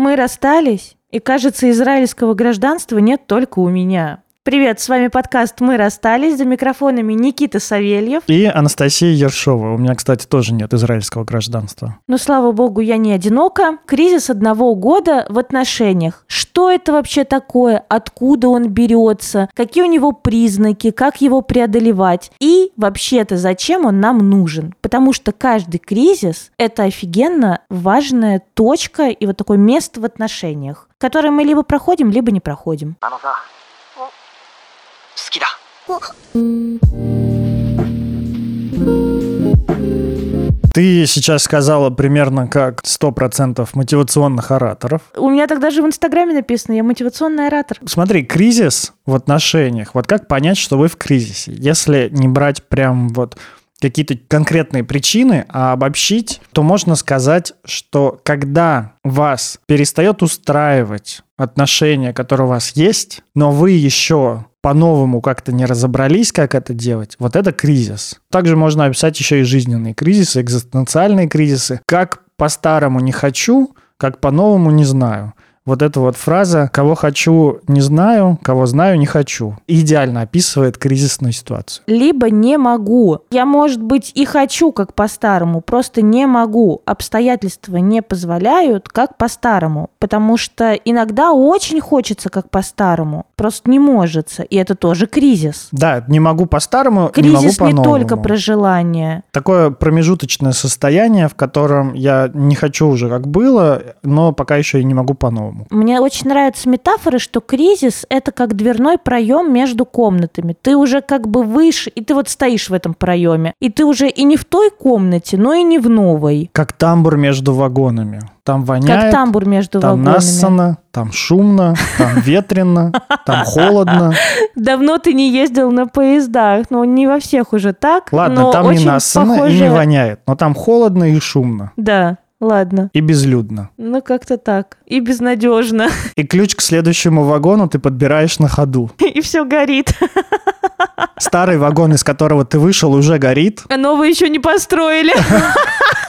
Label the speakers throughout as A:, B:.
A: Мы расстались, и, кажется, израильского гражданства нет только у меня. Привет, с вами подкаст «Мы расстались». За микрофонами Никита Савельев.
B: И Анастасия Ершова. У меня, кстати, тоже нет израильского гражданства.
A: Но, слава богу, я не одинока. Кризис одного года в отношениях. Что это вообще такое? Откуда он берется? Какие у него признаки? Как его преодолевать? И вообще-то зачем он нам нужен? Потому что каждый кризис – это офигенно важная точка и вот такое место в отношениях, которое мы либо проходим, либо не проходим.
C: きだ
B: Ты сейчас сказала примерно как 100% мотивационных ораторов.
A: У меня так даже в Инстаграме написано, я мотивационный оратор.
B: Смотри, кризис в отношениях. Вот как понять, что вы в кризисе? Если не брать прям вот какие-то конкретные причины, а обобщить, то можно сказать, что когда вас перестает устраивать отношения, которые у вас есть, но вы еще по-новому как-то не разобрались, как это делать, вот это кризис. Также можно описать еще и жизненные кризисы, экзистенциальные кризисы. Как по-старому не хочу, как по-новому не знаю. Вот эта вот фраза «кого хочу, не знаю, кого знаю, не хочу» идеально описывает кризисную ситуацию.
A: Либо не могу. Я, может быть, и хочу, как по-старому, просто не могу. Обстоятельства не позволяют, как по-старому. Потому что иногда очень хочется, как по-старому. Просто не может. И это тоже кризис.
B: Да, не могу по-старому,
A: кризис
B: не могу
A: не
B: по-новому.
A: только про желание.
B: Такое промежуточное состояние, в котором я не хочу уже как было, но пока еще и не могу по-новому.
A: Мне очень нравятся метафоры, что кризис – это как дверной проем между комнатами. Ты уже как бы выше, и ты вот стоишь в этом проеме. И ты уже и не в той комнате, но и не в новой.
B: Как тамбур между вагонами. Там воняет,
A: как тамбур между
B: там
A: вагонами.
B: нассано, там шумно, там ветрено, там холодно.
A: Давно ты не ездил на поездах, но не во всех уже так.
B: Ладно,
A: но
B: там не нассано и не воняет, но там холодно и шумно.
A: Да, ладно.
B: И безлюдно.
A: Ну, как-то так. И безнадежно.
B: И ключ к следующему вагону ты подбираешь на ходу.
A: И все горит.
B: Старый вагон, из которого ты вышел, уже горит.
A: А новый еще не построили.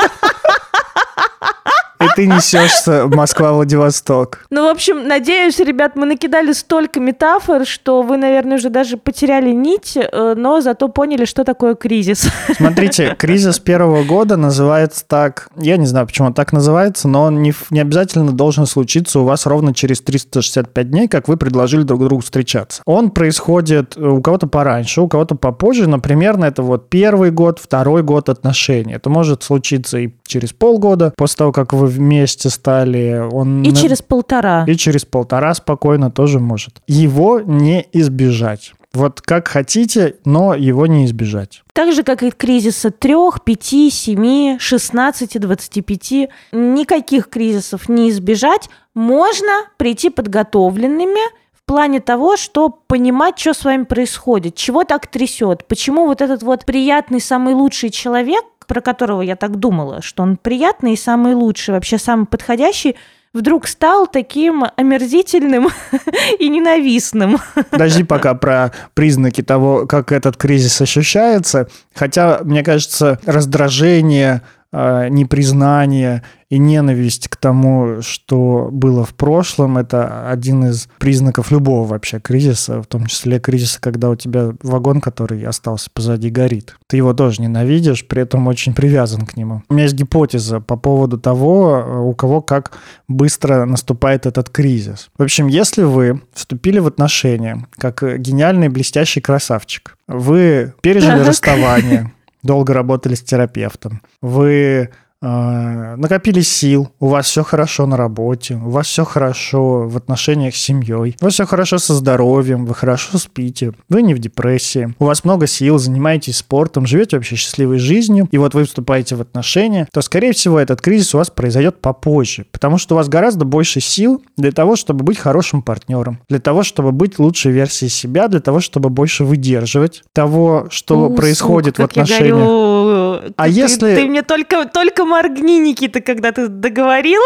B: И ты несешься Москва-Владивосток.
A: Ну, в общем, надеюсь, ребят, мы накидали столько метафор, что вы, наверное, уже даже потеряли нить, э, но зато поняли, что такое кризис.
B: Смотрите, кризис первого года называется так, я не знаю, почему он так называется, но он не, не обязательно должен случиться у вас ровно через 365 дней, как вы предложили друг другу встречаться. Он происходит у кого-то пораньше, у кого-то попозже, например, на это вот первый год, второй год отношений. Это может случиться и через полгода, после того, как вы вместе стали. Он...
A: И через полтора.
B: И через полтора спокойно тоже может. Его не избежать. Вот как хотите, но его не избежать.
A: Так же, как и кризиса трех, пяти, семи, шестнадцати, двадцати пяти. Никаких кризисов не избежать. Можно прийти подготовленными, в плане того, что понимать, что с вами происходит, чего так трясет, почему вот этот вот приятный, самый лучший человек, про которого я так думала, что он приятный и самый лучший, вообще самый подходящий, вдруг стал таким омерзительным и ненавистным.
B: Подожди пока про признаки того, как этот кризис ощущается. Хотя, мне кажется, раздражение, непризнание и ненависть к тому, что было в прошлом, это один из признаков любого вообще кризиса, в том числе кризиса, когда у тебя вагон, который остался позади, горит. Ты его тоже ненавидишь, при этом очень привязан к нему. У меня есть гипотеза по поводу того, у кого как быстро наступает этот кризис. В общем, если вы вступили в отношения как гениальный блестящий красавчик, вы пережили
A: Так.
B: расставание, долго работали с терапевтом, вы накопили сил, у вас все хорошо на работе, у вас все хорошо в отношениях с семьей, у вас все хорошо со здоровьем, вы хорошо спите, вы не в депрессии, у вас много сил, занимаетесь спортом, живете вообще счастливой жизнью, и вот вы вступаете в отношения, то, скорее всего, этот кризис у вас произойдет попозже, потому что у вас гораздо больше сил для того, чтобы быть хорошим партнером, для того, чтобы быть лучшей версией себя, для того, чтобы больше выдерживать того, что
A: У,
B: происходит
A: сука,
B: в
A: я
B: отношениях. А
A: Ты-
B: если-
A: Ты мне только, только моргни, Никита, когда ты договорил,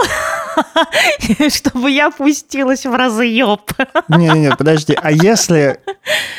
A: чтобы я пустилась в разъеб.
B: Не-не-не, подожди, а если,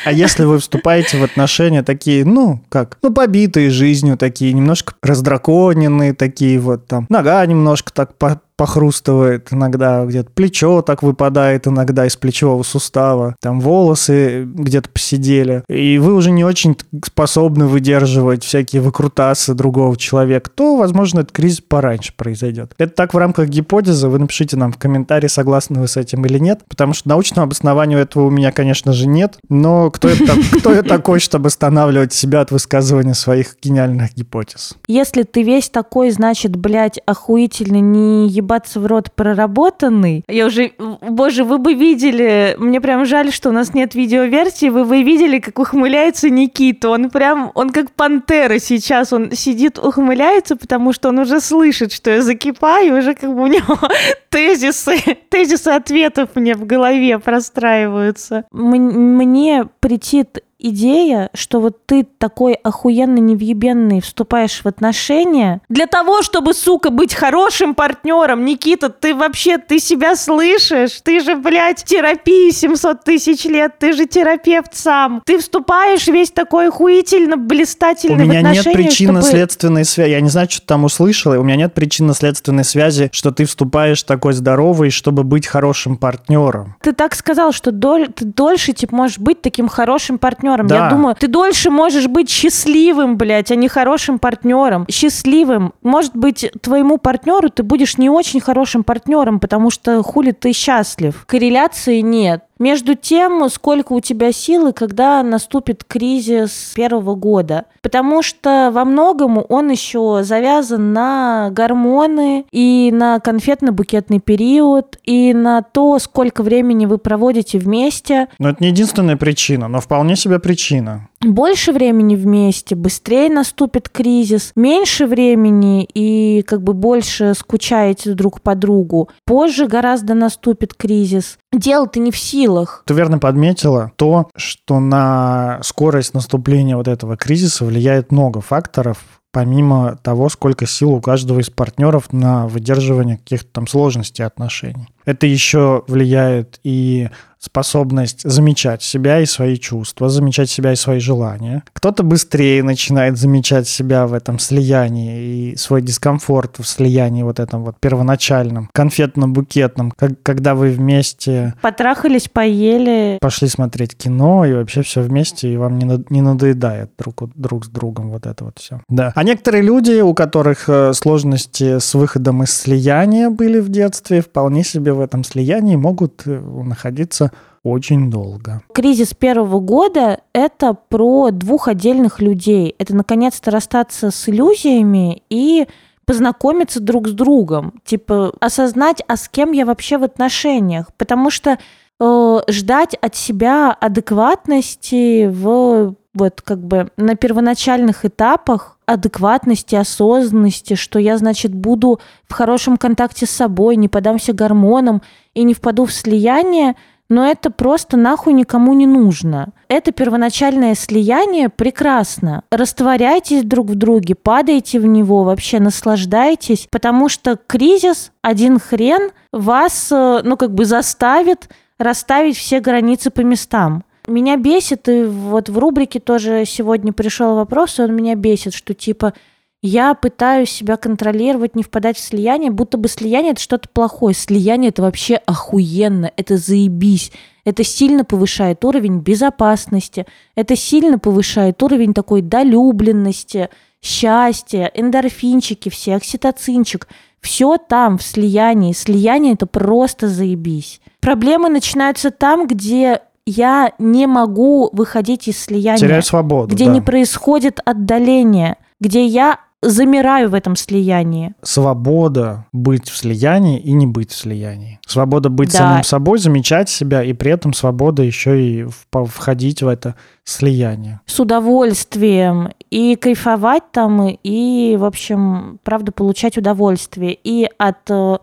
B: а если вы вступаете в отношения такие, ну, как, ну, побитые жизнью такие, немножко раздраконенные такие вот там, нога немножко так по- похрустывает иногда, где-то плечо так выпадает иногда из плечевого сустава, там волосы где-то посидели, и вы уже не очень способны выдерживать всякие выкрутасы другого человека, то, возможно, этот кризис пораньше произойдет. Это так в рамках гипотезы, вы напишите нам в комментарии, согласны вы с этим или нет, потому что научного обоснования этого у меня, конечно же, нет, но кто это, кто я такой, чтобы останавливать себя от высказывания своих гениальных гипотез?
A: Если ты весь такой, значит, блядь, охуительно не ебаться в рот проработанный. Я уже, боже, вы бы видели, мне прям жаль, что у нас нет видеоверсии, вы бы видели, как ухмыляется Никита. Он прям, он как пантера сейчас, он сидит, ухмыляется, потому что он уже слышит, что я закипаю, уже как бы у него тезисы, тезисы ответов мне в голове простраиваются. Мне претит идея, что вот ты такой охуенно невъебенный вступаешь в отношения для того, чтобы, сука, быть хорошим партнером. Никита, ты вообще, ты себя слышишь? Ты же, блядь, терапии 700 тысяч лет, ты же терапевт сам. Ты вступаешь весь такой охуительно блистательный
B: У меня нет причинно-следственной чтобы... связи. Я не знаю, что ты там услышала. У меня нет причинно-следственной связи, что ты вступаешь такой здоровый, чтобы быть хорошим партнером.
A: Ты так сказал, что доль... ты дольше, типа, можешь быть таким хорошим партнером партнером. Да. Я думаю, ты дольше можешь быть счастливым, блядь, а не хорошим партнером. Счастливым. Может быть, твоему партнеру ты будешь не очень хорошим партнером, потому что хули ты счастлив. Корреляции нет. Между тем, сколько у тебя силы, когда наступит кризис первого года. Потому что во многом он еще завязан на гормоны и на конфетно-букетный период, и на то, сколько времени вы проводите вместе.
B: Но это не единственная причина, но вполне себе причина
A: больше времени вместе, быстрее наступит кризис, меньше времени и как бы больше скучаете друг по другу, позже гораздо наступит кризис. Дело-то не в силах.
B: Ты верно подметила то, что на скорость наступления вот этого кризиса влияет много факторов, помимо того, сколько сил у каждого из партнеров на выдерживание каких-то там сложностей отношений. Это еще влияет и способность замечать себя и свои чувства, замечать себя и свои желания. Кто-то быстрее начинает замечать себя в этом слиянии и свой дискомфорт в слиянии вот этом вот первоначальном, конфетно-букетном, как, когда вы вместе...
A: Потрахались, поели.
B: Пошли смотреть кино и вообще все вместе, и вам не, не надоедает друг, друг с другом вот это вот все. Да. А некоторые люди, у которых э, сложности с выходом из слияния были в детстве, вполне себе в этом слиянии могут э, находиться очень долго.
A: Кризис первого года — это про двух отдельных людей. Это, наконец-то, расстаться с иллюзиями и познакомиться друг с другом. Типа, осознать, а с кем я вообще в отношениях. Потому что э, ждать от себя адекватности в вот как бы на первоначальных этапах адекватности, осознанности, что я, значит, буду в хорошем контакте с собой, не подамся гормонам и не впаду в слияние, но это просто нахуй никому не нужно. Это первоначальное слияние прекрасно. Растворяйтесь друг в друге, падайте в него, вообще наслаждайтесь, потому что кризис, один хрен, вас, э, ну, как бы заставит расставить все границы по местам. Меня бесит, и вот в рубрике тоже сегодня пришел вопрос, и он меня бесит, что типа я пытаюсь себя контролировать, не впадать в слияние, будто бы слияние это что-то плохое. Слияние это вообще охуенно, это заебись. Это сильно повышает уровень безопасности, это сильно повышает уровень такой долюбленности, счастья, эндорфинчики все, окситоцинчик. Все там, в слиянии. Слияние это просто заебись. Проблемы начинаются там, где я не могу выходить из слияния.
B: Теряю свободу.
A: Где
B: да.
A: не происходит отдаление, где я замираю в этом слиянии.
B: Свобода быть в слиянии и не быть в слиянии. Свобода быть да. самим собой, замечать себя, и при этом свобода еще и входить в это слияние.
A: С удовольствием. И кайфовать там, и, в общем, правда, получать удовольствие. И от э,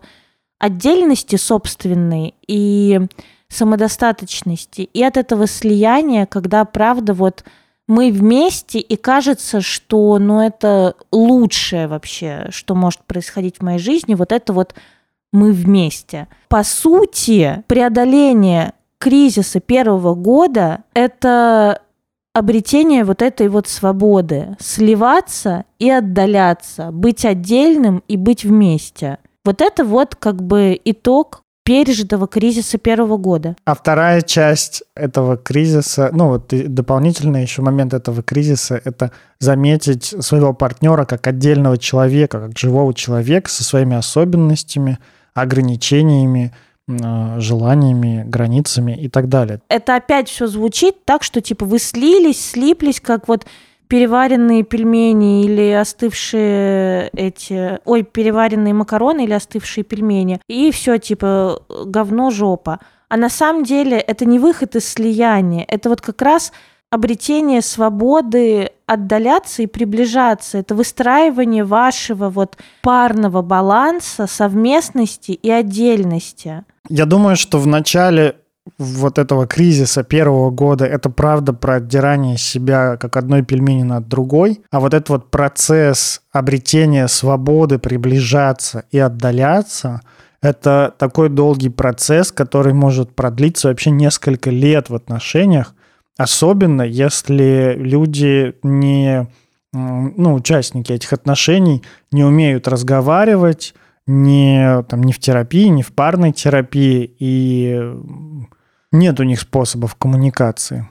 A: отдельности собственной, и самодостаточности и от этого слияния, когда правда вот мы вместе, и кажется, что ну, это лучшее вообще, что может происходить в моей жизни, вот это вот мы вместе. По сути, преодоление кризиса первого года – это обретение вот этой вот свободы, сливаться и отдаляться, быть отдельным и быть вместе. Вот это вот как бы итог пережитого кризиса первого года.
B: А вторая часть этого кризиса, ну вот дополнительный еще момент этого кризиса, это заметить своего партнера как отдельного человека, как живого человека со своими особенностями, ограничениями, а, желаниями, границами и так далее.
A: Это опять все звучит так, что типа вы слились, слиплись, как вот переваренные пельмени или остывшие эти, ой, переваренные макароны или остывшие пельмени, и все типа говно жопа. А на самом деле это не выход из слияния, это вот как раз обретение свободы отдаляться и приближаться. Это выстраивание вашего вот парного баланса, совместности и отдельности.
B: Я думаю, что в начале вот этого кризиса первого года, это правда про отдирание себя как одной пельмени над другой, а вот этот вот процесс обретения свободы, приближаться и отдаляться, это такой долгий процесс, который может продлиться вообще несколько лет в отношениях, особенно если люди не, ну, участники этих отношений не умеют разговаривать, не, там, не в терапии, не в парной терапии, и нет у них способов коммуникации.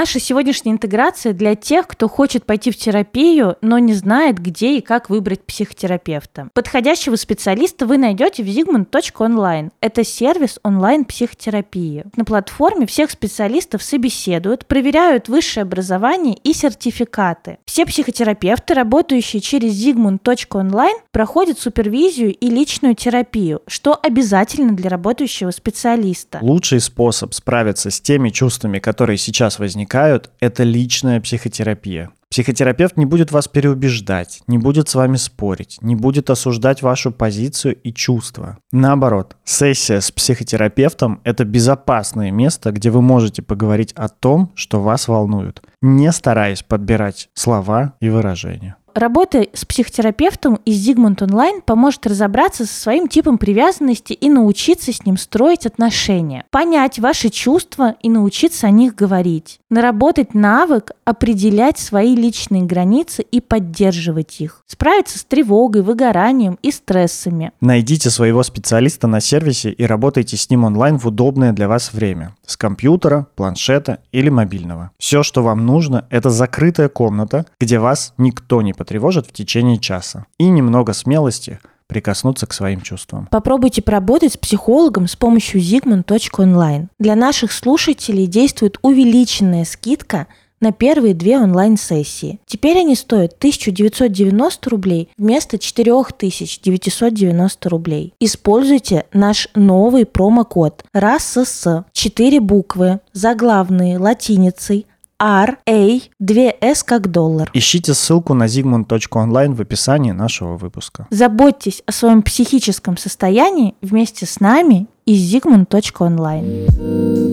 A: Наша сегодняшняя интеграция для тех, кто хочет пойти в терапию, но не знает, где и как выбрать психотерапевта. Подходящего специалиста вы найдете в zigmund.online. Это сервис онлайн-психотерапии. На платформе всех специалистов собеседуют, проверяют высшее образование и сертификаты. Все психотерапевты, работающие через zigmund.online, проходят супервизию и личную терапию, что обязательно для работающего специалиста.
B: Лучший способ справиться с теми чувствами, которые сейчас возникают, возникают, это личная психотерапия. Психотерапевт не будет вас переубеждать, не будет с вами спорить, не будет осуждать вашу позицию и чувства. Наоборот, сессия с психотерапевтом – это безопасное место, где вы можете поговорить о том, что вас волнует, не стараясь подбирать слова и выражения.
A: Работа с психотерапевтом из Zigmund Online поможет разобраться со своим типом привязанности и научиться с ним строить отношения, понять ваши чувства и научиться о них говорить, наработать навык определять свои личные границы и поддерживать их, справиться с тревогой, выгоранием и стрессами.
B: Найдите своего специалиста на сервисе и работайте с ним онлайн в удобное для вас время, с компьютера, планшета или мобильного. Все, что вам нужно, это закрытая комната, где вас никто не потревожит в течение часа. И немного смелости прикоснуться к своим чувствам.
A: Попробуйте поработать с психологом с помощью zigmund.online. Для наших слушателей действует увеличенная скидка на первые две онлайн-сессии. Теперь они стоят 1990 рублей вместо 4990 рублей. Используйте наш новый промокод RASS, 4 буквы, заглавные латиницей, R, A, 2S как доллар.
B: Ищите ссылку на zigmund.online в описании нашего выпуска.
A: Заботьтесь о своем психическом состоянии вместе с нами из zigmund.online.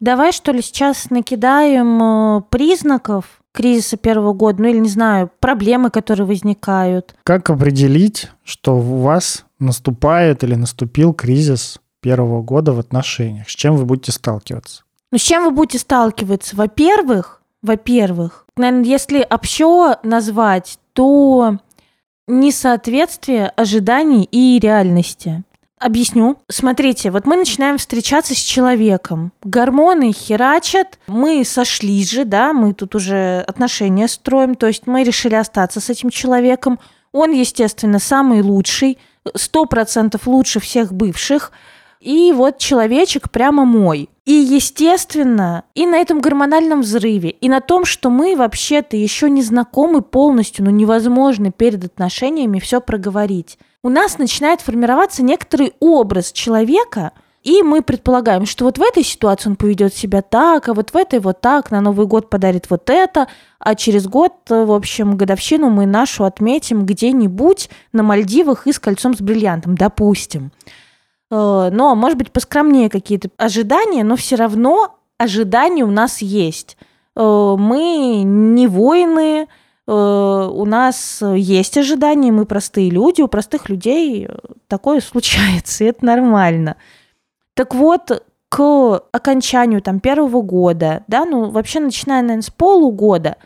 A: Давай, что ли, сейчас накидаем э, признаков кризиса первого года, ну или, не знаю, проблемы, которые возникают.
B: Как определить, что у вас наступает или наступил кризис первого года в отношениях? С чем вы будете сталкиваться?
A: Ну, с чем вы будете сталкиваться? Во-первых, во-первых, наверное, если общо назвать, то несоответствие ожиданий и реальности. Объясню. Смотрите, вот мы начинаем встречаться с человеком. Гормоны херачат, мы сошлись же, да, мы тут уже отношения строим, то есть мы решили остаться с этим человеком. Он, естественно, самый лучший, сто процентов лучше всех бывших. И вот человечек прямо мой. И, естественно, и на этом гормональном взрыве, и на том, что мы вообще-то еще не знакомы полностью, но невозможно перед отношениями все проговорить у нас начинает формироваться некоторый образ человека, и мы предполагаем, что вот в этой ситуации он поведет себя так, а вот в этой вот так, на Новый год подарит вот это, а через год, в общем, годовщину мы нашу отметим где-нибудь на Мальдивах и с кольцом с бриллиантом, допустим. Э, но, может быть, поскромнее какие-то ожидания, но все равно ожидания у нас есть. Э, мы не воины, у нас есть ожидания, мы простые люди, у простых людей такое случается, и это нормально. Так вот, к окончанию там первого года, да, ну вообще начиная, наверное, с полугода,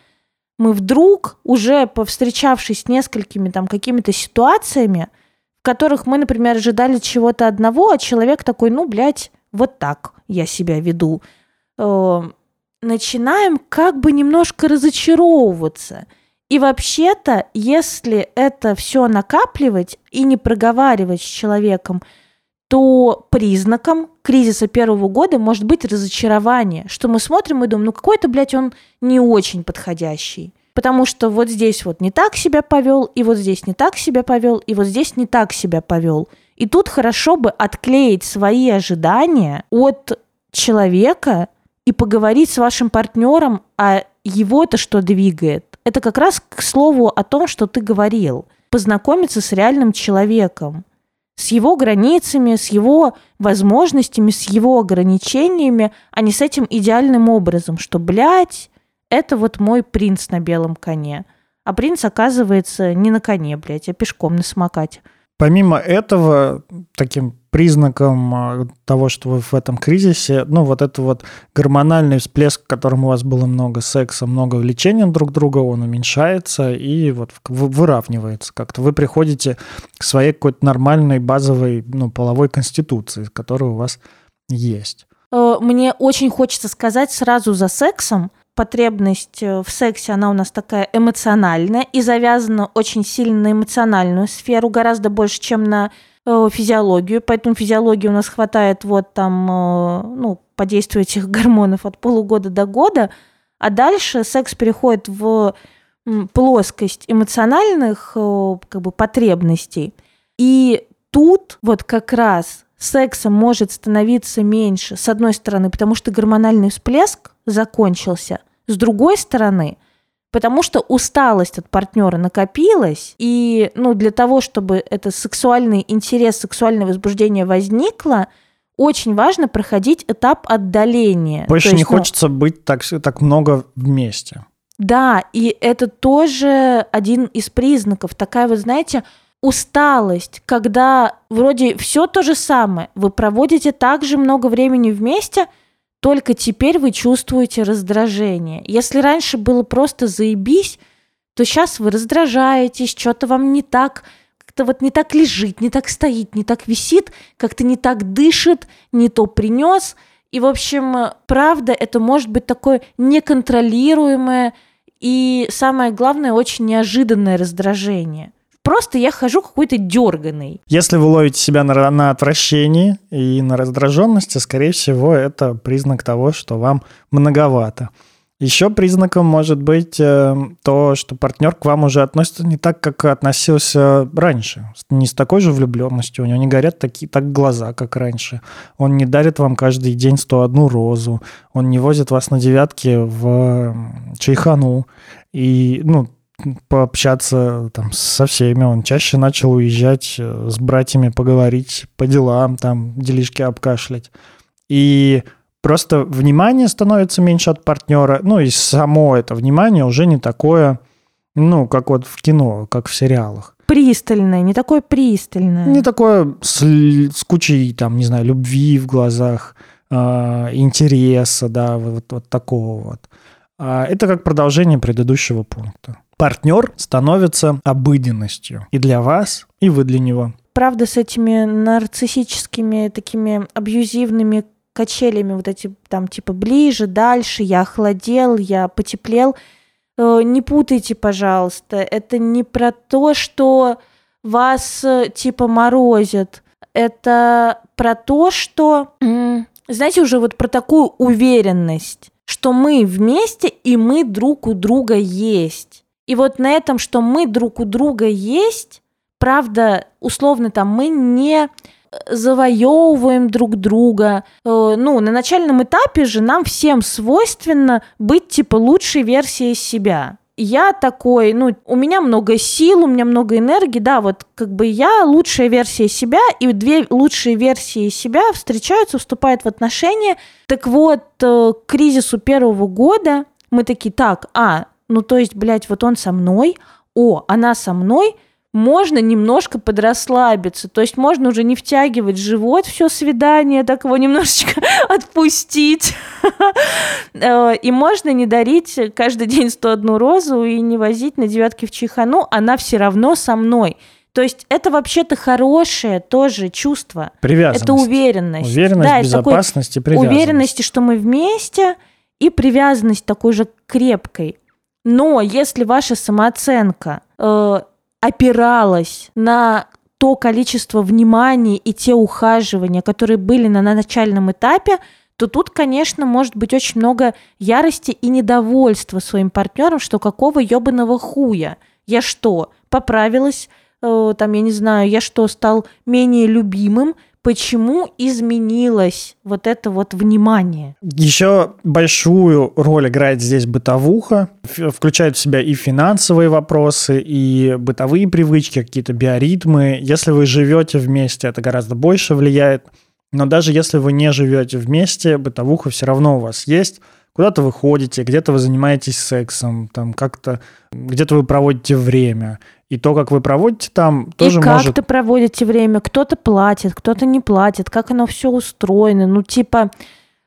A: мы вдруг, уже повстречавшись с несколькими там какими-то ситуациями, в которых мы, например, ожидали чего-то одного, а человек такой, ну, блядь, вот так я себя веду, э, начинаем как бы немножко разочаровываться. И вообще-то, если это все накапливать и не проговаривать с человеком, то признаком кризиса первого года может быть разочарование, что мы смотрим и думаем, ну какой-то, блядь, он не очень подходящий. Потому что вот здесь вот не так себя повел, и вот здесь не так себя повел, и вот здесь не так себя повел. И тут хорошо бы отклеить свои ожидания от человека и поговорить с вашим партнером, а его-то что двигает. Это как раз к слову о том, что ты говорил. Познакомиться с реальным человеком с его границами, с его возможностями, с его ограничениями, а не с этим идеальным образом, что, блядь, это вот мой принц на белом коне. А принц оказывается не на коне, блядь, а пешком на самокате.
B: Помимо этого, таким признаком а, того, что вы в этом кризисе, ну, вот это вот гормональный всплеск, в котором у вас было много секса, много влечения друг друга, он уменьшается и вот выравнивается как-то. Вы приходите к своей какой-то нормальной базовой, ну, половой конституции, которая у вас есть.
A: Э, мне очень хочется сказать сразу за сексом, потребность э, в сексе, она у нас такая эмоциональная и завязана очень сильно на эмоциональную сферу, гораздо больше, чем на э, физиологию. Поэтому физиологии у нас хватает вот там, э, ну, по действию этих гормонов от полугода до года, а дальше секс переходит в плоскость эмоциональных как бы потребностей. И тут вот как раз секса может становиться меньше, с одной стороны, потому что гормональный всплеск закончился, с другой стороны, потому что усталость от партнера накопилась, и ну, для того, чтобы это сексуальный интерес, сексуальное возбуждение возникло, очень важно проходить этап отдаления.
B: Больше есть, не ну, хочется быть так, так много вместе.
A: Да, и это тоже один из признаков. Такая вот, знаете, усталость, когда вроде все то же самое, вы проводите так же много времени вместе, только теперь вы чувствуете раздражение. Если раньше было просто заебись, то сейчас вы раздражаетесь, что-то вам не так, как-то вот не так лежит, не так стоит, не так висит, как-то не так дышит, не то принес. И, в общем, правда, это может быть такое неконтролируемое и, самое главное, очень неожиданное раздражение. Просто я хожу какой-то дерганый.
B: Если вы ловите себя на, на отвращении и на раздраженности, скорее всего, это признак того, что вам многовато. Еще признаком может быть э, то, что партнер к вам уже относится не так, как относился раньше. Не с такой же влюбленностью. У него не горят такие так глаза, как раньше. Он не дарит вам каждый день 101 розу. Он не возит вас на девятки в Чайхану. И, ну, пообщаться там со всеми. Он чаще начал уезжать э, с братьями поговорить по делам, там делишки обкашлять. И просто внимание становится меньше от партнера, ну и само это внимание уже не такое, ну, как вот в кино, как в сериалах.
A: Пристальное, не такое пристальное.
B: Не такое с, с кучей, там, не знаю, любви в глазах, э, интереса, да, вот, вот такого вот. А это как продолжение предыдущего пункта партнер становится обыденностью и для вас, и вы для него.
A: Правда, с этими нарциссическими такими абьюзивными качелями, вот эти там типа ближе, дальше, я охладел, я потеплел. Э, не путайте, пожалуйста, это не про то, что вас э, типа морозят. Это про то, что, знаете, уже вот про такую уверенность, что мы вместе и мы друг у друга есть. И вот на этом, что мы друг у друга есть, правда, условно там мы не завоевываем друг друга. Э, ну, на начальном этапе же нам всем свойственно быть типа лучшей версией себя. Я такой, ну, у меня много сил, у меня много энергии, да, вот как бы я лучшая версия себя, и две лучшие версии себя встречаются, вступают в отношения. Так вот, э, к кризису первого года мы такие, так, а, ну, то есть, блядь, вот он со мной, о, она со мной, можно немножко подрасслабиться. То есть можно уже не втягивать живот все свидание, так его немножечко отпустить. Э, и можно не дарить каждый день 101 розу и не возить на девятки в чайхану, она все равно со мной. То есть это вообще-то хорошее тоже чувство.
B: Привязанность.
A: Это уверенность.
B: Уверенность, да, безопасность и привязанность.
A: Уверенности, что мы вместе, и привязанность такой же крепкой. Но если ваша самооценка э, опиралась на то количество внимания и те ухаживания, которые были на начальном этапе, то тут, конечно, может быть очень много ярости и недовольства своим партнером, что какого ебаного хуя? Я что, поправилась? Э, там, я не знаю, я что, стал менее любимым? Почему изменилось вот это вот внимание?
B: Еще большую роль играет здесь бытовуха, включает в себя и финансовые вопросы, и бытовые привычки, какие-то биоритмы. Если вы живете вместе, это гораздо больше влияет. Но даже если вы не живете вместе, бытовуха все равно у вас есть. Куда-то вы ходите, где-то вы занимаетесь сексом, там как-то где-то вы проводите время. И то, как вы проводите там, тоже
A: и как
B: может...
A: ты проводите время, кто-то платит, кто-то не платит, как оно все устроено, ну типа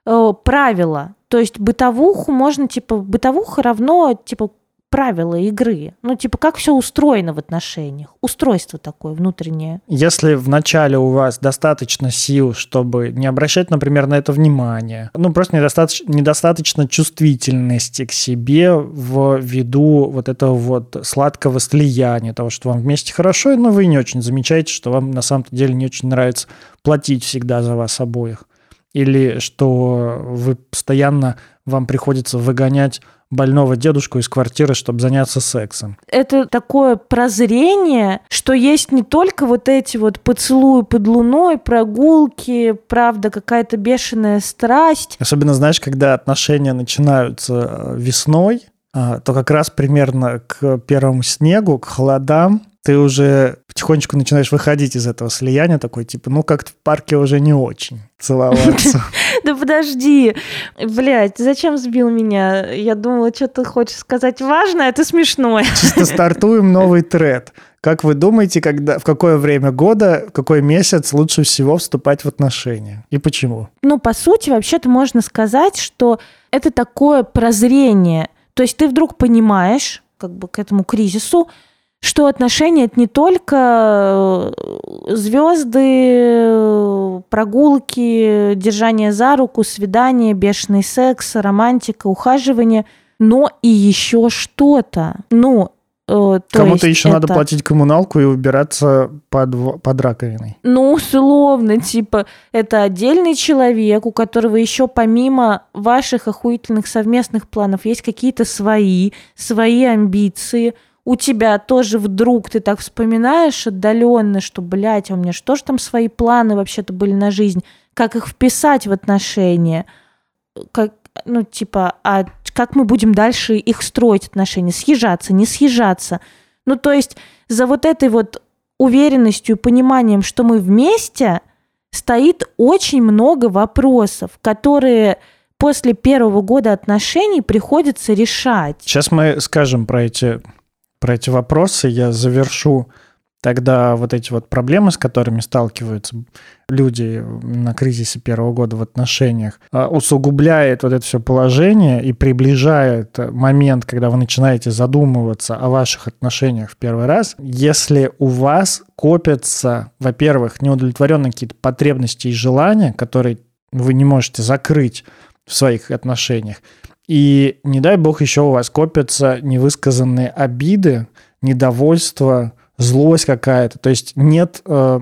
A: э, правила. То есть бытовуху можно типа бытовуха равно типа правила игры. Ну, типа, как все устроено в отношениях. Устройство такое внутреннее.
B: Если вначале у вас достаточно сил, чтобы не обращать, например, на это внимание, ну, просто недостаточно, недостаточно чувствительности к себе в виду вот этого вот сладкого слияния, того, что вам вместе хорошо, но вы не очень замечаете, что вам на самом деле не очень нравится платить всегда за вас обоих. Или что вы постоянно, вам приходится выгонять больного дедушку из квартиры, чтобы заняться сексом.
A: Это такое прозрение, что есть не только вот эти вот поцелуи под луной, прогулки, правда, какая-то бешеная страсть.
B: Особенно, знаешь, когда отношения начинаются э, весной, а, то как раз примерно к первому снегу, к холодам, ты уже потихонечку начинаешь выходить из этого слияния, такой, типа, ну, как-то в парке уже не очень целоваться.
A: Да подожди, блядь, зачем сбил меня? Я думала, что ты хочешь сказать важное, это смешное.
B: Чисто стартуем новый тред. Как вы думаете, когда, в какое время года, в какой месяц лучше всего вступать в отношения? И почему?
A: Ну, по сути, вообще-то можно сказать, что это такое прозрение. То есть ты вдруг понимаешь, как бы к этому кризису, что отношения это не только э, звезды, прогулки, держание за руку, свидание, бешеный секс, романтика, ухаживание, но и еще что-то. Ну,
B: э, Кому-то еще это... надо платить коммуналку и убираться под, под раковиной.
A: Ну, условно, типа, это отдельный человек, у которого еще помимо ваших охуительных совместных планов есть какие-то свои, свои амбиции – у тебя тоже вдруг ты так вспоминаешь отдаленно, что, блядь, а у меня что же там свои планы вообще-то были на жизнь, как их вписать в отношения, как, ну, типа, а как мы будем дальше их строить отношения, съезжаться, не съезжаться. Ну, то есть за вот этой вот уверенностью и пониманием, что мы вместе, стоит очень много вопросов, которые после первого года отношений приходится решать.
B: Сейчас мы скажем про эти про эти вопросы я завершу тогда вот эти вот проблемы, с которыми сталкиваются люди на кризисе первого года в отношениях, а, усугубляет вот это все положение и приближает момент, когда вы начинаете задумываться о ваших отношениях в первый раз, если у вас копятся, во-первых, неудовлетворенные какие-то потребности и желания, которые вы не можете закрыть в своих отношениях, и не дай бог еще у вас копятся невысказанные обиды, недовольство, злость какая-то. То есть нет э,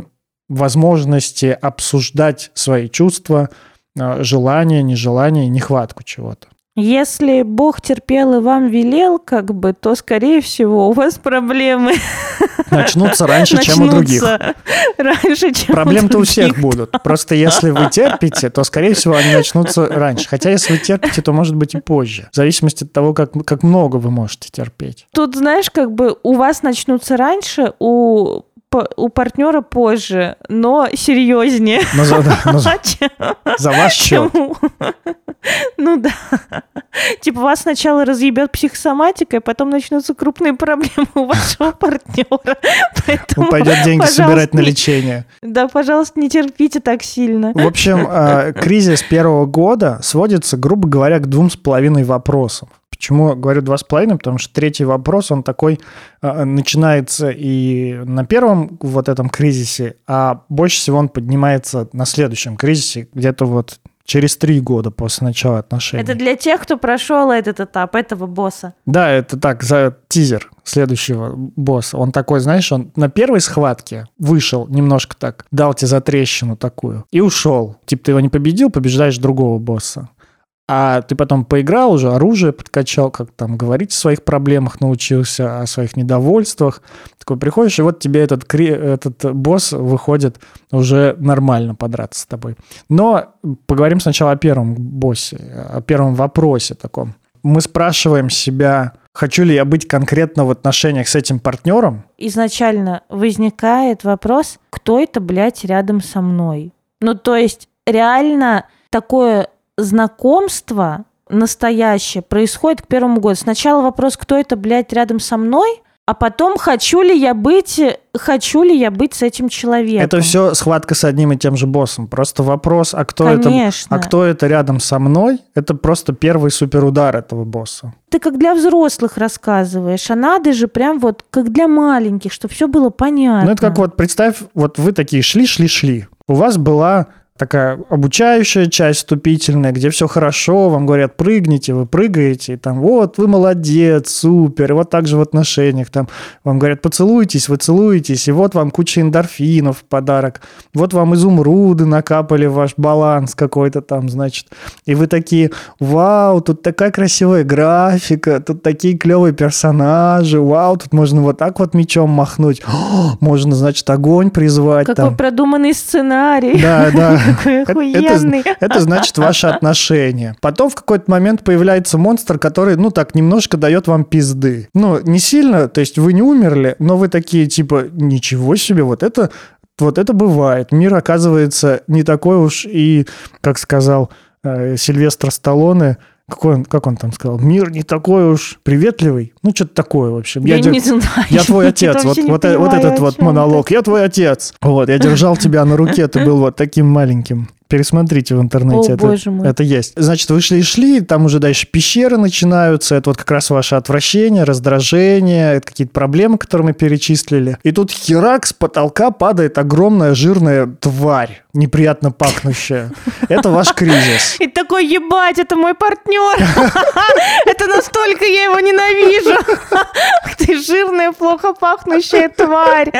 B: возможности обсуждать свои чувства, э, желания, нежелания, нехватку чего-то.
A: Если Бог терпел и вам велел, как бы, то, скорее всего, у вас проблемы
B: начнутся раньше, чем у других.
A: Раньше, чем
B: Проблем-то у, у всех будут. Просто если вы терпите, то, скорее всего, они начнутся раньше. Хотя, если вы терпите, то, может быть, и позже. В зависимости от того, как, как много вы можете терпеть.
A: Тут, знаешь, как бы у вас начнутся раньше, у у партнера позже, но серьезнее. Но
B: за, да, но за, за ваш счет.
A: Ну да. Типа вас сначала разъебет психосоматика, и потом начнутся крупные проблемы у вашего партнера.
B: Поэтому, Он пойдет деньги собирать на лечение.
A: Да, пожалуйста, не терпите так сильно.
B: В общем, а, кризис первого года сводится, грубо говоря, к двум с половиной вопросам. Почему говорю два с половиной? Потому что третий вопрос, он такой э, начинается и на первом вот этом кризисе, а больше всего он поднимается на следующем кризисе, где-то вот через три года после начала отношений.
A: Это для тех, кто прошел этот этап, этого босса.
B: Да, это так, за тизер следующего босса. Он такой, знаешь, он на первой схватке вышел немножко так, дал тебе за трещину такую и ушел. Типа ты его не победил, побеждаешь другого босса. А ты потом поиграл уже, оружие подкачал, как там говорить о своих проблемах научился, о своих недовольствах. Такой приходишь, и вот тебе этот, этот босс выходит уже нормально подраться с тобой. Но поговорим сначала о первом боссе, о первом вопросе таком. Мы спрашиваем себя, хочу ли я быть конкретно в отношениях с этим партнером?
A: Изначально возникает вопрос, кто это, блядь, рядом со мной? Ну, то есть реально такое знакомство настоящее происходит к первому году. Сначала вопрос, кто это, блядь, рядом со мной, а потом хочу ли я быть, хочу ли я быть с этим человеком.
B: Это все схватка с одним и тем же боссом. Просто вопрос, а кто Конечно. это, а кто это рядом со мной, это просто первый суперудар этого босса.
A: Ты как для взрослых рассказываешь, а надо же прям вот как для маленьких, чтобы все было понятно.
B: Ну это как вот представь, вот вы такие шли, шли, шли. У вас была такая обучающая часть вступительная, где все хорошо, вам говорят, прыгните, вы прыгаете, и там, вот, вы молодец, супер, и вот так же в отношениях, там, вам говорят, поцелуйтесь, вы целуетесь, и вот вам куча эндорфинов в подарок, вот вам изумруды накапали ваш баланс какой-то там, значит, и вы такие, вау, тут такая красивая графика, тут такие клевые персонажи, вау, тут можно вот так вот мечом махнуть, О, можно, значит, огонь призвать.
A: Какой
B: там.
A: продуманный сценарий.
B: Да, да, какой охуенный. Это, это значит ваши отношения. Потом в какой-то момент появляется монстр, который, ну так, немножко дает вам пизды. Ну, не сильно, то есть вы не умерли, но вы такие, типа, ничего себе, вот это вот это бывает. Мир оказывается не такой уж и, как сказал э, Сильвестр Сталлоне, какой он, как он там сказал, мир не такой уж приветливый. Ну, что-то такое, в общем.
A: Я, я не знаю.
B: Я твой отец. Вот, вот, понимаю, вот этот вот монолог. Я твой отец. Вот, я держал тебя на руке, ты был вот таким маленьким. Пересмотрите в интернете. О, это, боже мой. это есть. Значит, вы шли и шли, там уже дальше пещеры начинаются. Это вот как раз ваше отвращение, раздражение, это какие-то проблемы, которые мы перечислили. И тут херак с потолка падает огромная жирная тварь, неприятно пахнущая. Это ваш кризис.
A: И такой, ебать, это мой партнер. Это настолько я его ненавижу. Ты жирная, плохо пахнущая тварь.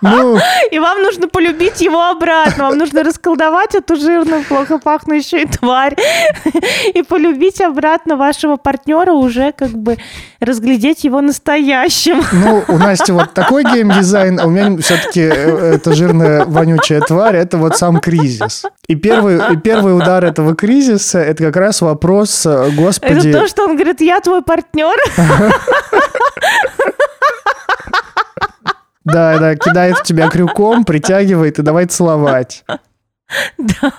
A: Ну. И вам нужно полюбить его обратно. Вам нужно расколдовать эту жирную, плохо пахнущую тварь и полюбить обратно вашего партнера, уже как бы разглядеть его настоящим.
B: Ну, у Насти вот такой геймдизайн, а у меня все-таки э, эта жирная, вонючая тварь, это вот сам кризис. И первый, и первый удар этого кризиса, это как раз вопрос, э, господи...
A: Это то, что он говорит, я твой партнер.
B: Да, да, кидает в тебя крюком, притягивает и давай целовать.
A: Да.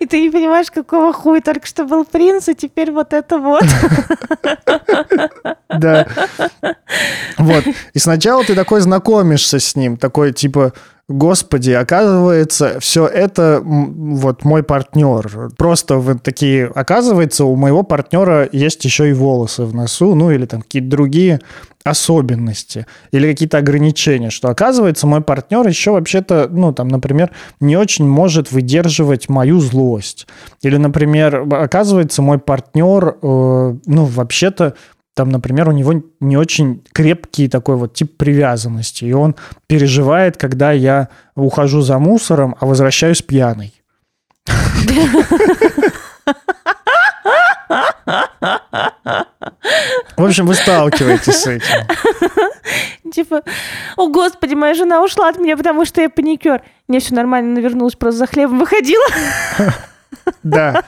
A: И ты не понимаешь, какого хуя только что был принц, и теперь вот это вот.
B: Да. Вот. И сначала ты такой знакомишься с ним, такой типа, господи, оказывается, все это вот мой партнер. Просто вы такие, оказывается, у моего партнера есть еще и волосы в носу, ну или там какие-то другие особенности или какие-то ограничения, что оказывается мой партнер еще вообще-то, ну там, например, не очень может выдерживать мою злость. Или, например, оказывается мой партнер, э, ну вообще-то там, например, у него не очень крепкий такой вот тип привязанности, и он переживает, когда я ухожу за мусором, а возвращаюсь пьяный. В общем, вы сталкиваетесь с этим.
A: Типа, о господи, моя жена ушла от меня, потому что я паникер. Мне все нормально, навернулась, просто за хлебом выходила.
B: Да.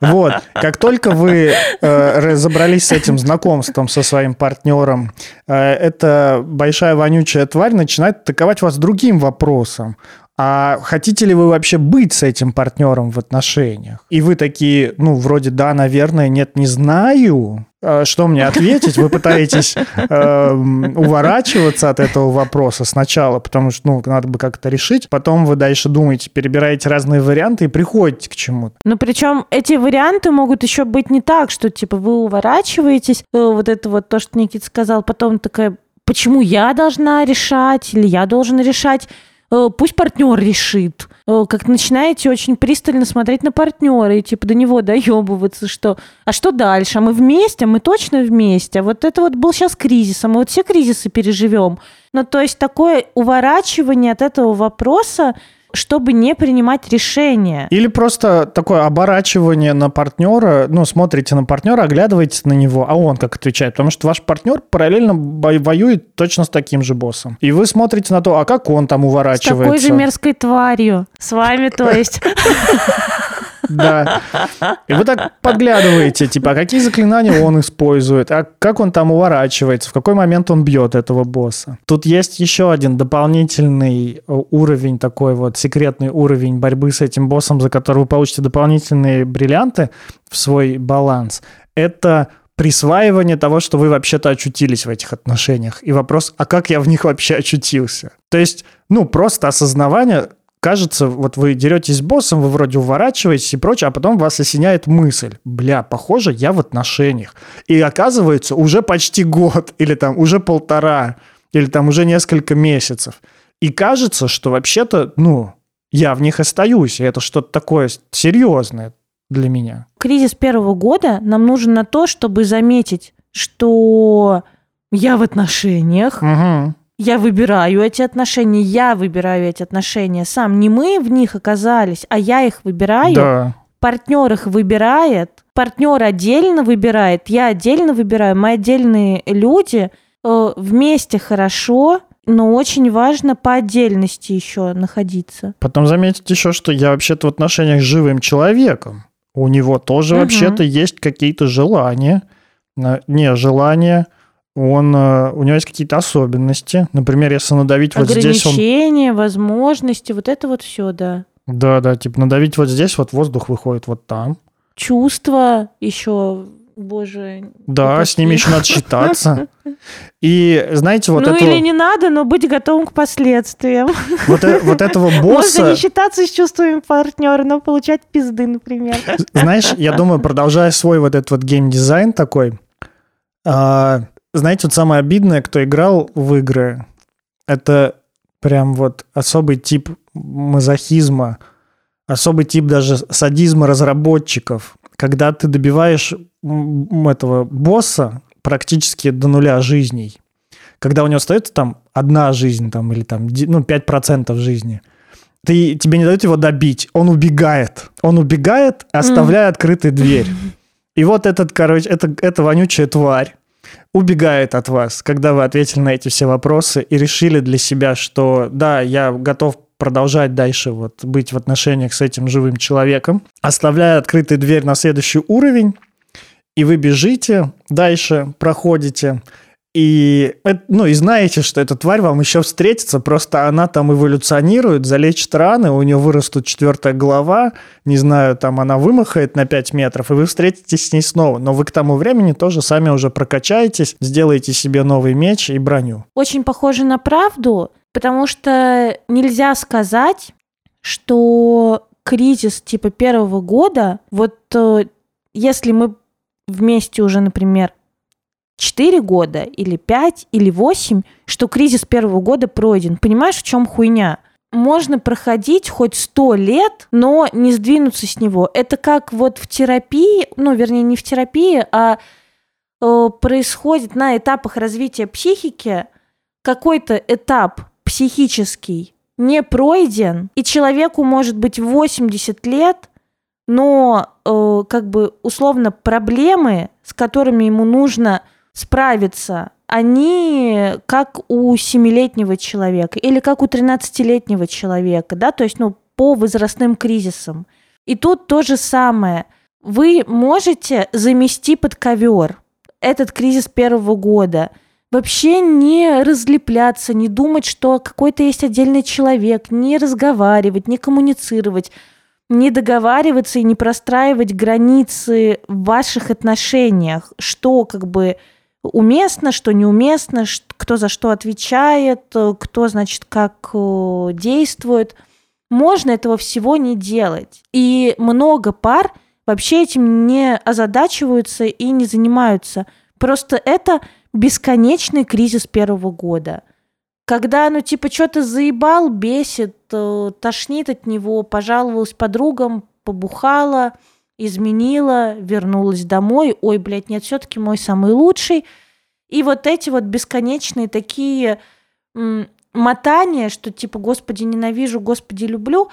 B: Вот. Как только вы э, разобрались с этим знакомством со своим партнером, э, эта большая вонючая тварь начинает атаковать вас другим вопросом. А хотите ли вы вообще быть с этим партнером в отношениях? И вы такие, ну, вроде да, наверное, нет, не знаю. А что мне ответить? Вы пытаетесь э, уворачиваться от этого вопроса сначала, потому что, ну, надо бы как-то решить. Потом вы дальше думаете, перебираете разные варианты и приходите к чему-то.
A: Ну, причем эти варианты могут еще быть не так, что, типа, вы уворачиваетесь, э, вот это вот то, что Никит сказал, потом такая, почему я должна решать или я должен решать? Э, пусть партнер решит. Э, как начинаете очень пристально смотреть на партнера и типа до него доебываться, что а что дальше? А мы вместе? А мы точно вместе? А вот это вот был сейчас кризис, а мы вот все кризисы переживем. Ну, то есть такое уворачивание от этого вопроса, чтобы не принимать решения.
B: Или просто такое оборачивание на партнера, ну, смотрите на партнера, оглядываетесь на него, а он как отвечает, потому что ваш партнер параллельно воюет точно с таким же боссом. И вы смотрите на то, а как он там уворачивается. С
A: такой же мерзкой тварью. С вами, то есть.
B: Да. И вы так подглядываете, типа, а какие заклинания он использует, а как он там уворачивается, в какой момент он бьет этого босса. Тут есть еще один дополнительный э, уровень, такой вот секретный уровень борьбы с этим боссом, за который вы получите дополнительные бриллианты в свой баланс. Это присваивание того, что вы вообще-то очутились в этих отношениях. И вопрос, а как я в них вообще очутился? То есть, ну, просто осознавание кажется, вот вы деретесь с боссом, вы вроде уворачиваетесь и прочее, а потом вас осеняет мысль, бля, похоже, я в отношениях. И оказывается, уже почти год, или там уже полтора, или там уже несколько месяцев. И кажется, что вообще-то, ну, я в них остаюсь, и это что-то такое серьезное для меня.
A: Кризис первого года нам нужен на то, чтобы заметить, что я в отношениях,
B: угу
A: я выбираю эти отношения, я выбираю эти отношения сам. Не мы в них оказались, а я их выбираю.
B: Да.
A: Партнер их выбирает, партнер отдельно выбирает, я отдельно выбираю, мы отдельные люди. Э, вместе хорошо, но очень важно по отдельности еще находиться.
B: Потом заметить еще, что я вообще-то в отношениях с живым человеком. У него тоже угу. вообще-то есть какие-то желания. Не желания, он, э, у него есть какие-то особенности. Например, если надавить вот здесь...
A: Ограничения, возможности, вот это вот все, да.
B: Да, да, типа надавить вот здесь, вот воздух выходит вот там.
A: Чувства еще, боже.
B: Да, с ними еще надо считаться. И знаете, вот
A: ну,
B: это...
A: или не надо, но быть готовым к последствиям.
B: Вот, э, вот этого босса...
A: Можно не считаться с чувствами партнера, но получать пизды, например.
B: Знаешь, я думаю, продолжая свой вот этот вот геймдизайн такой, а, знаете, вот самое обидное, кто играл в игры, это прям вот особый тип мазохизма, особый тип даже садизма разработчиков, когда ты добиваешь этого босса практически до нуля жизней, когда у него остается там одна жизнь там, или там ну, 5% жизни, ты, тебе не дают его добить, он убегает. Он убегает, оставляя mm. открытой дверь. И вот этот, короче, это, это вонючая тварь, убегает от вас, когда вы ответили на эти все вопросы и решили для себя, что да, я готов продолжать дальше вот быть в отношениях с этим живым человеком, оставляя открытой дверь на следующий уровень, и вы бежите дальше, проходите, и, ну, и знаете, что эта тварь вам еще встретится, просто она там эволюционирует, залечит раны, у нее вырастут четвертая голова, не знаю, там она вымахает на 5 метров, и вы встретитесь с ней снова. Но вы к тому времени тоже сами уже прокачаетесь, сделаете себе новый меч и броню.
A: Очень похоже на правду, потому что нельзя сказать, что кризис типа первого года, вот э, если мы вместе уже, например, 4 года или 5 или 8, что кризис первого года пройден. Понимаешь, в чем хуйня? Можно проходить хоть 100 лет, но не сдвинуться с него. Это как вот в терапии, ну, вернее, не в терапии, а э, происходит на этапах развития психики какой-то этап психический не пройден, и человеку может быть 80 лет, но э, как бы условно проблемы, с которыми ему нужно справиться, они как у семилетнего человека или как у 13-летнего человека, да, то есть, ну, по возрастным кризисам. И тут то же самое. Вы можете замести под ковер этот кризис первого года, вообще не разлепляться, не думать, что какой-то есть отдельный человек, не разговаривать, не коммуницировать, не договариваться и не простраивать границы в ваших отношениях, что как бы уместно, что неуместно, кто за что отвечает, кто, значит, как э, действует. Можно этого всего не делать. И много пар вообще этим не озадачиваются и не занимаются. Просто это бесконечный кризис первого года. Когда, ну, типа, что-то заебал, бесит, э, тошнит от него, пожаловалась подругам, побухала, изменила, вернулась домой. Ой, блядь, нет, все-таки мой самый лучший. И вот эти вот бесконечные такие м, мотания, что типа, господи, ненавижу, господи, люблю,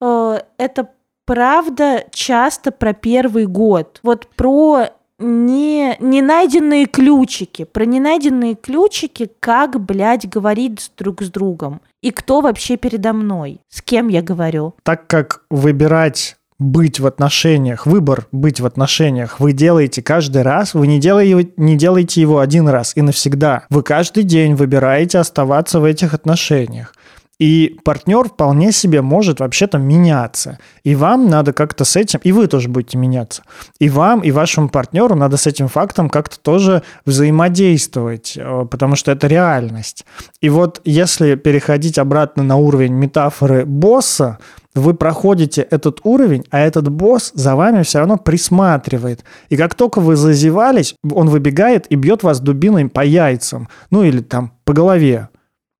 A: э, это правда часто про первый год. Вот про не, не найденные ключики, про не найденные ключики, как, блядь, говорить друг с другом. И кто вообще передо мной? С кем я говорю?
B: Так как выбирать быть в отношениях, выбор быть в отношениях вы делаете каждый раз, вы не делаете, не делаете его один раз и навсегда. Вы каждый день выбираете оставаться в этих отношениях. И партнер вполне себе может вообще-то меняться. И вам надо как-то с этим, и вы тоже будете меняться. И вам, и вашему партнеру надо с этим фактом как-то тоже взаимодействовать, э, потому что это реальность. И вот если переходить обратно на уровень метафоры босса, вы проходите этот уровень, а этот босс за вами все равно присматривает. И как только вы зазевались, он выбегает и бьет вас дубиной по яйцам, ну или там по голове.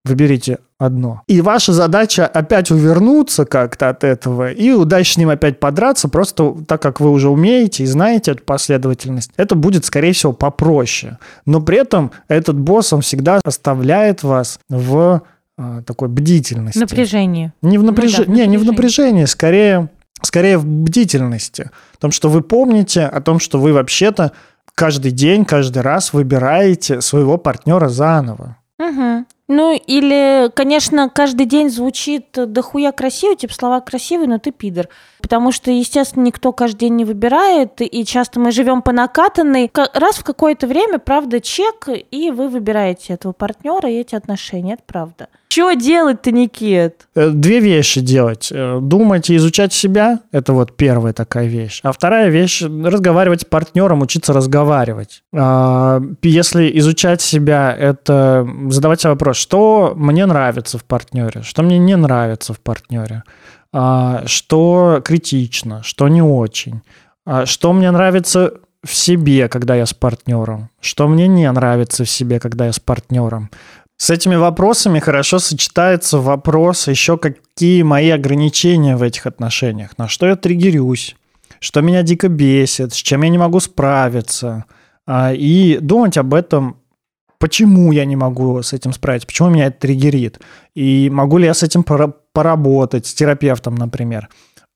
B: Выберите одно. И ваша задача опять увернуться как-то от этого и удачно с ним опять подраться, просто так как вы уже умеете и знаете эту последовательность, это будет, скорее всего, попроще. Но при этом этот босс, он всегда оставляет вас в а, такой бдительности.
A: Напряжение.
B: Не в, напряж... ну, да, в не, не в напряжении, скорее, скорее в бдительности. В том, что вы помните о том, что вы вообще-то каждый день, каждый раз выбираете своего партнера заново.
A: Угу. Ну, или, конечно, каждый день звучит дохуя красиво, типа слова красивые, но ты пидор. Потому что, естественно, никто каждый день не выбирает, и часто мы живем по накатанной. Раз в какое-то время, правда, чек, и вы выбираете этого партнера и эти отношения, это правда. Что делать-то, Никит?
B: Э, две вещи делать. Э, думать и изучать себя – это вот первая такая вещь. А вторая вещь – разговаривать с партнером, учиться разговаривать. А, если изучать себя – это задавать себе вопрос, что мне нравится в партнере, что мне не нравится в партнере, а, что критично, что не очень, а, что мне нравится в себе, когда я с партнером, что мне не нравится в себе, когда я с партнером, с этими вопросами хорошо сочетается вопрос еще, какие мои ограничения в этих отношениях, на что я триггерюсь, что меня дико бесит, с чем я не могу справиться. А, и думать об этом, почему я не могу с этим справиться, почему меня это триггерит, и могу ли я с этим поработать, с терапевтом, например.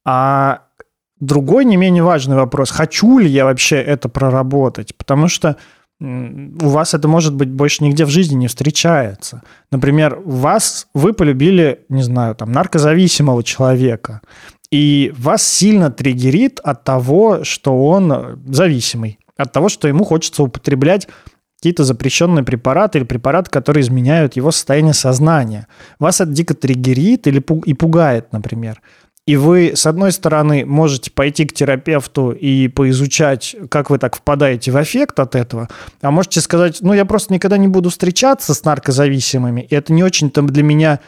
B: А другой не менее важный вопрос, хочу ли я вообще это проработать, потому что у вас это, может быть, больше нигде в жизни не встречается. Например, вас, вы полюбили, не знаю, там, наркозависимого человека, и вас сильно триггерит от того, что он э, зависимый, от того, что ему хочется употреблять какие-то запрещенные препараты или препараты, которые изменяют его состояние сознания. Вас это дико триггерит или и пугает, например. И вы, с одной стороны, можете пойти к терапевту и поизучать, как вы так впадаете в эффект от этого, а можете сказать, ну, я просто никогда не буду встречаться с наркозависимыми, и это не очень-то для меня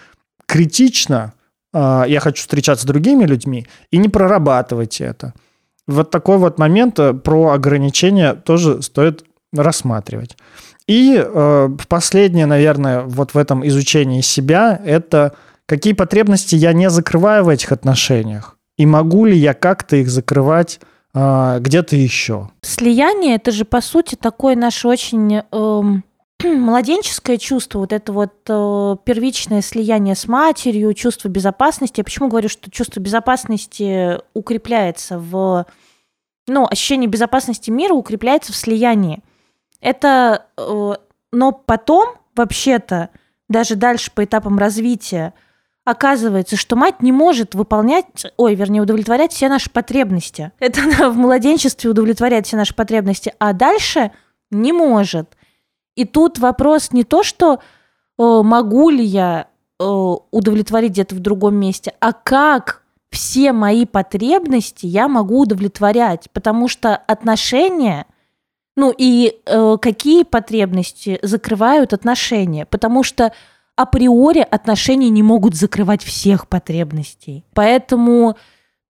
B: критично, а, я хочу встречаться с другими людьми, и не прорабатывайте это. Вот такой вот момент э, про ограничения тоже стоит рассматривать. И э, последнее, наверное, вот в этом изучении себя, это какие потребности я не закрываю в этих отношениях, и могу ли я как-то их закрывать э, где-то еще.
A: Слияние это же по сути такое наше очень э, младенческое чувство, вот это вот э, первичное слияние с матерью, чувство безопасности. Я почему говорю, что чувство безопасности укрепляется в, ну, ощущение безопасности мира укрепляется в слиянии. Это, э, но потом вообще-то даже дальше по этапам развития оказывается, что мать не может выполнять, ой, вернее, удовлетворять все наши потребности. Это она в младенчестве удовлетворяет все наши потребности, а дальше не может. И тут вопрос не то, что э, могу ли я э, удовлетворить где-то в другом месте, а как все мои потребности я могу удовлетворять, потому что отношения, ну и э, какие потребности закрывают отношения, потому что априори отношения не могут закрывать всех потребностей. Поэтому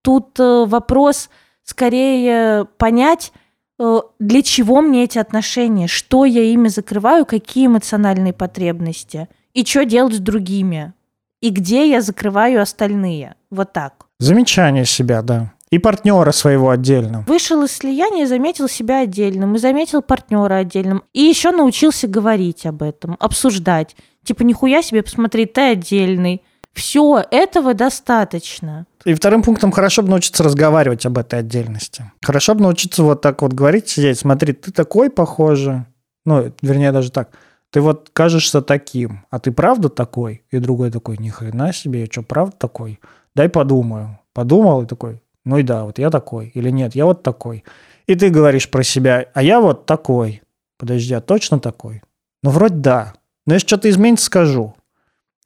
A: тут э, вопрос скорее понять, э, для чего мне эти отношения, что я ими закрываю, какие эмоциональные потребности, и что делать с другими, и где я закрываю остальные. Вот так.
B: Замечание себя, да. И партнера своего отдельно.
A: Вышел из слияния, заметил себя отдельным, и заметил партнера отдельным. И еще научился говорить об этом, обсуждать. Типа, нихуя себе, посмотри, ты отдельный. Все, этого достаточно.
B: И вторым пунктом хорошо бы научиться разговаривать об этой отдельности. Хорошо бы научиться вот так вот говорить, сидеть, смотри, ты такой похоже. Ну, вернее, даже так. Ты вот кажешься таким, а ты правда такой? И другой такой, ни хрена себе, я что, правда такой? дай подумаю. Подумал и такой, ну и да, вот я такой. Или нет, я вот такой. И ты говоришь про себя, а я вот такой. Подожди, а точно такой? Ну, вроде да. Но если что-то изменится, скажу.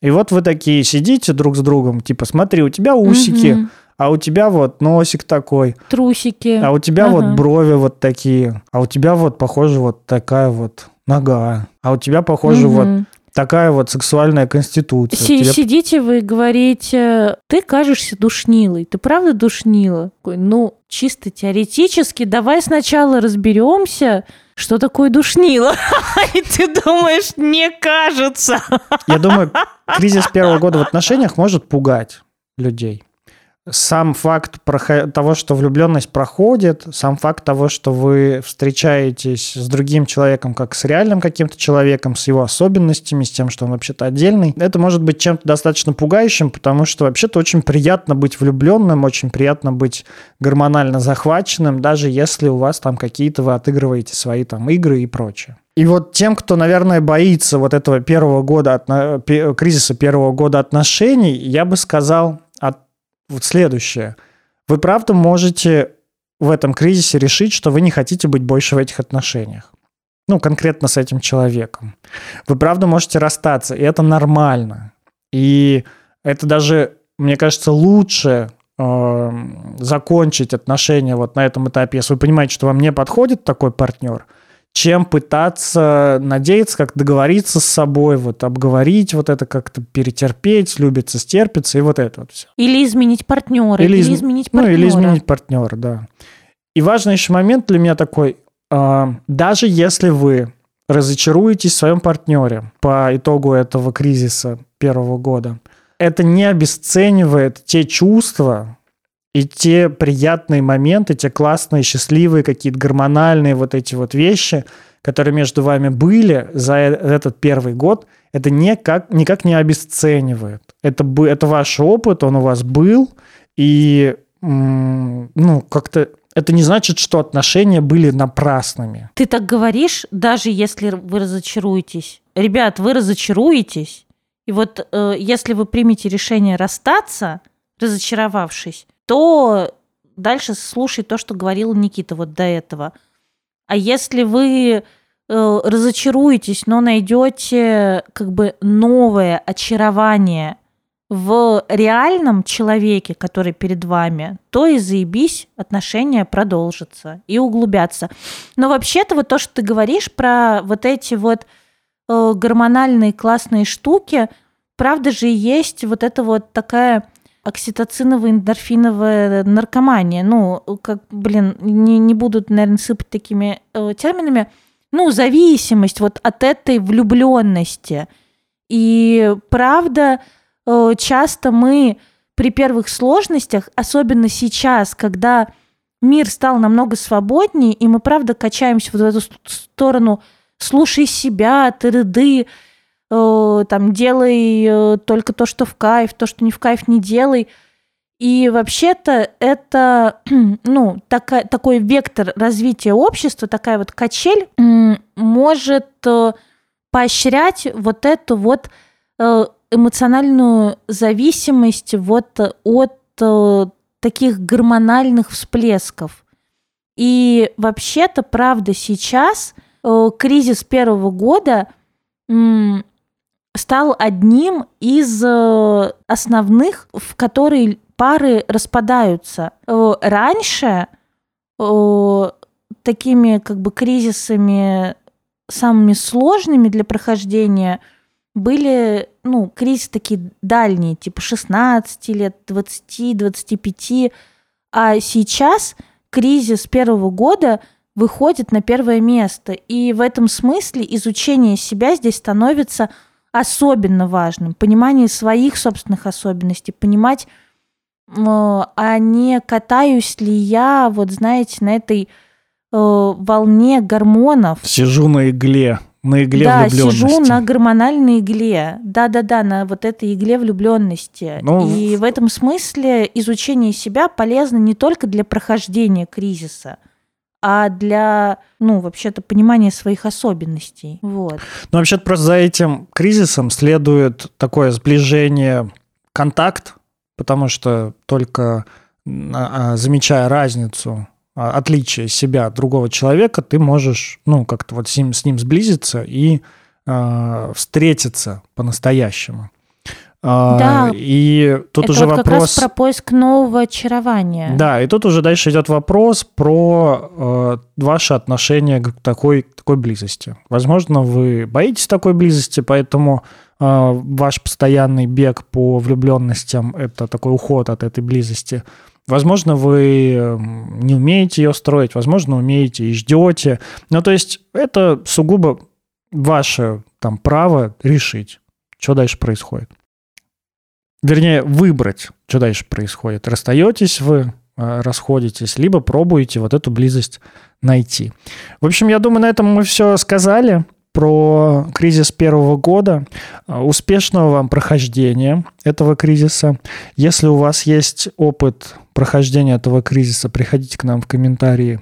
B: И вот вы такие сидите друг с другом, типа, смотри, у тебя усики, угу. а у тебя вот носик такой.
A: Трусики.
B: А у тебя ага. вот брови вот такие. А у тебя вот, похоже, вот такая вот нога. А у тебя, похоже, угу. вот такая вот сексуальная конституция. Си-
A: Тебе... Сидите вы и говорите, ты кажешься душнилой, ты правда душнила? Ну, чисто теоретически, давай сначала разберемся, что такое душнило. И ты думаешь, не кажется.
B: Я думаю, кризис первого года в отношениях может пугать людей сам факт того, что влюбленность проходит, сам факт того, что вы встречаетесь с другим человеком, как с реальным каким-то человеком, с его особенностями, с тем, что он вообще-то отдельный, это может быть чем-то достаточно пугающим, потому что вообще-то очень приятно быть влюбленным, очень приятно быть гормонально захваченным, даже если у вас там какие-то вы отыгрываете свои там игры и прочее. И вот тем, кто, наверное, боится вот этого первого года, кризиса первого года отношений, я бы сказал, вот следующее. Вы правда можете в этом кризисе решить, что вы не хотите быть больше в этих отношениях. Ну, конкретно с этим человеком. Вы правда можете расстаться, и это нормально. И это даже, мне кажется, лучше э, закончить отношения вот на этом этапе, если вы понимаете, что вам не подходит такой партнер – чем пытаться надеяться, как договориться с собой, вот обговорить вот это, как-то перетерпеть, любиться, стерпиться и вот это вот все.
A: Или изменить партнера, или, или изменить партнера.
B: Ну, или изменить партнера, да. И важный еще момент для меня такой, э, даже если вы разочаруетесь в своем партнере по итогу этого кризиса первого года, это не обесценивает те чувства, и те приятные моменты, те классные, счастливые, какие-то гормональные вот эти вот вещи, которые между вами были за э, этот первый год, это никак, никак не обесценивает. Это, это ваш опыт, он у вас был, и ну, как-то это не значит, что отношения были напрасными.
A: Ты так говоришь, даже если вы разочаруетесь. Ребят, вы разочаруетесь, и вот э, если вы примете решение расстаться, разочаровавшись, то дальше слушай то, что говорил Никита вот до этого. А если вы э, разочаруетесь, но найдете как бы новое очарование в реальном человеке, который перед вами, то и заебись, отношения продолжатся и углубятся. Но вообще-то вот то, что ты говоришь про вот эти вот э, гормональные классные штуки, правда же есть вот эта вот такая окситоциновая, эндорфиновая наркомания. Ну, как, блин, не, не буду, наверное, сыпать такими э, терминами. Ну, зависимость вот от этой влюбленности. И правда, э, часто мы при первых сложностях, особенно сейчас, когда мир стал намного свободнее, и мы правда качаемся вот в эту сторону «слушай себя, ты рыды», там делай э, только то, что в кайф, то, что не в кайф, не делай. И вообще-то это, ну, такая, такой вектор развития общества, такая вот качель может э, поощрять вот эту вот эмоциональную зависимость вот от таких гормональных всплесков. И вообще-то, правда, сейчас – э, кризис первого года стал одним из э, основных, в которые пары распадаются. Э, раньше такими как бы кризисами самыми сложными для прохождения были, ну, кризисы такие дальние, типа 16 лет, 20, 25. А сейчас кризис первого года выходит на первое место. И в этом смысле изучение себя здесь становится особенно важным. Понимание своих собственных особенностей, понимать, а не катаюсь ли я, вот знаете, на этой э, волне гормонов.
B: Сижу на игле на игле
A: да,
B: влюбленности.
A: сижу на гормональной игле. Да-да-да, на вот этой игле влюбленности. Ну, и в этом смысле изучение себя полезно не только для прохождения кризиса, а для, ну, вообще-то понимания своих особенностей. Вот.
B: Ну, вообще-то просто за этим кризисом следует такое сближение, контакт, потому что только а, замечая разницу а, отличие себя от другого человека, ты можешь, ну, как-то вот с ним, с ним сблизиться и э, встретиться по-настоящему.
A: А, да.
B: И тут
A: Это
B: уже
A: вот
B: вопрос...
A: как раз про поиск нового очарования.
B: Да, и тут уже дальше идет вопрос про э, ваше отношение к такой, такой близости. Возможно, вы боитесь такой близости, поэтому э, ваш постоянный бег по влюбленностям – это такой уход от этой близости – Возможно, вы эм, не умеете ее строить, возможно, умеете и ждете. Ну, то есть это сугубо ваше там право решить, что дальше происходит. Вернее, выбрать, что дальше происходит. Расстаетесь вы, э, расходитесь, либо пробуете вот эту близость найти. В общем, я думаю, на этом мы все сказали про кризис первого года. Успешного вам прохождения этого кризиса. Если у вас есть опыт прохождения этого кризиса, приходите к нам в комментарии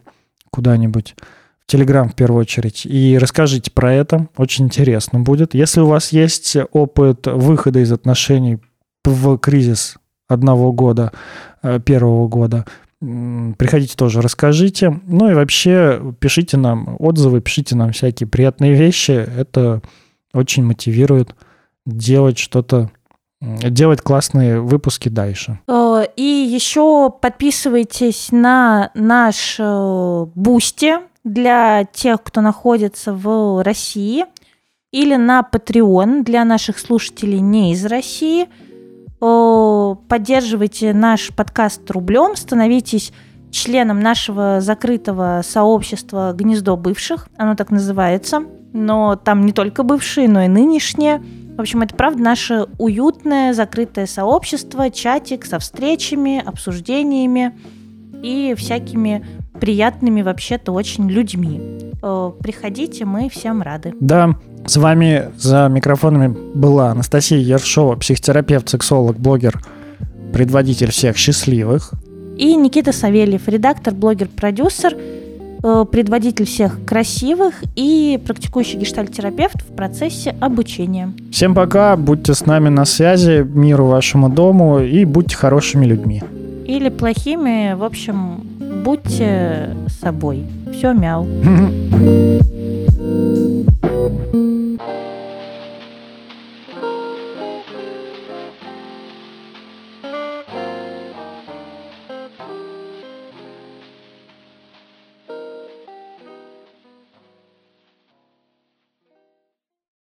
B: куда-нибудь в Телеграм в первую очередь и расскажите про это. Очень интересно будет. Если у вас есть опыт выхода из отношений в кризис одного года, э, первого года, приходите тоже, расскажите. Ну и вообще пишите нам отзывы, пишите нам всякие приятные вещи. Это очень мотивирует делать что-то делать классные выпуски дальше.
A: И еще подписывайтесь на наш э, Boosty для тех, кто находится в России, или на Patreon для наших слушателей не из России. Поддерживайте наш подкаст рублем, становитесь членом нашего закрытого сообщества «Гнездо бывших». Оно так называется. Но там не только бывшие, но и нынешние – в общем, это правда наше уютное закрытое сообщество, чатик со встречами, обсуждениями и всякими приятными вообще-то очень людьми. Э, приходите, мы всем рады.
B: Да, с вами за микрофонами была Анастасия Ершова, психотерапевт, сексолог, блогер, предводитель всех счастливых.
A: И Никита Савельев, редактор, блогер, продюсер – Э, предводитель всех красивых и практикующий гештальтерапевт в процессе обучения.
B: Всем пока, будьте с нами на связи, миру вашему дому и будьте хорошими людьми.
A: Или плохими, в общем, будьте собой. Все, мяу.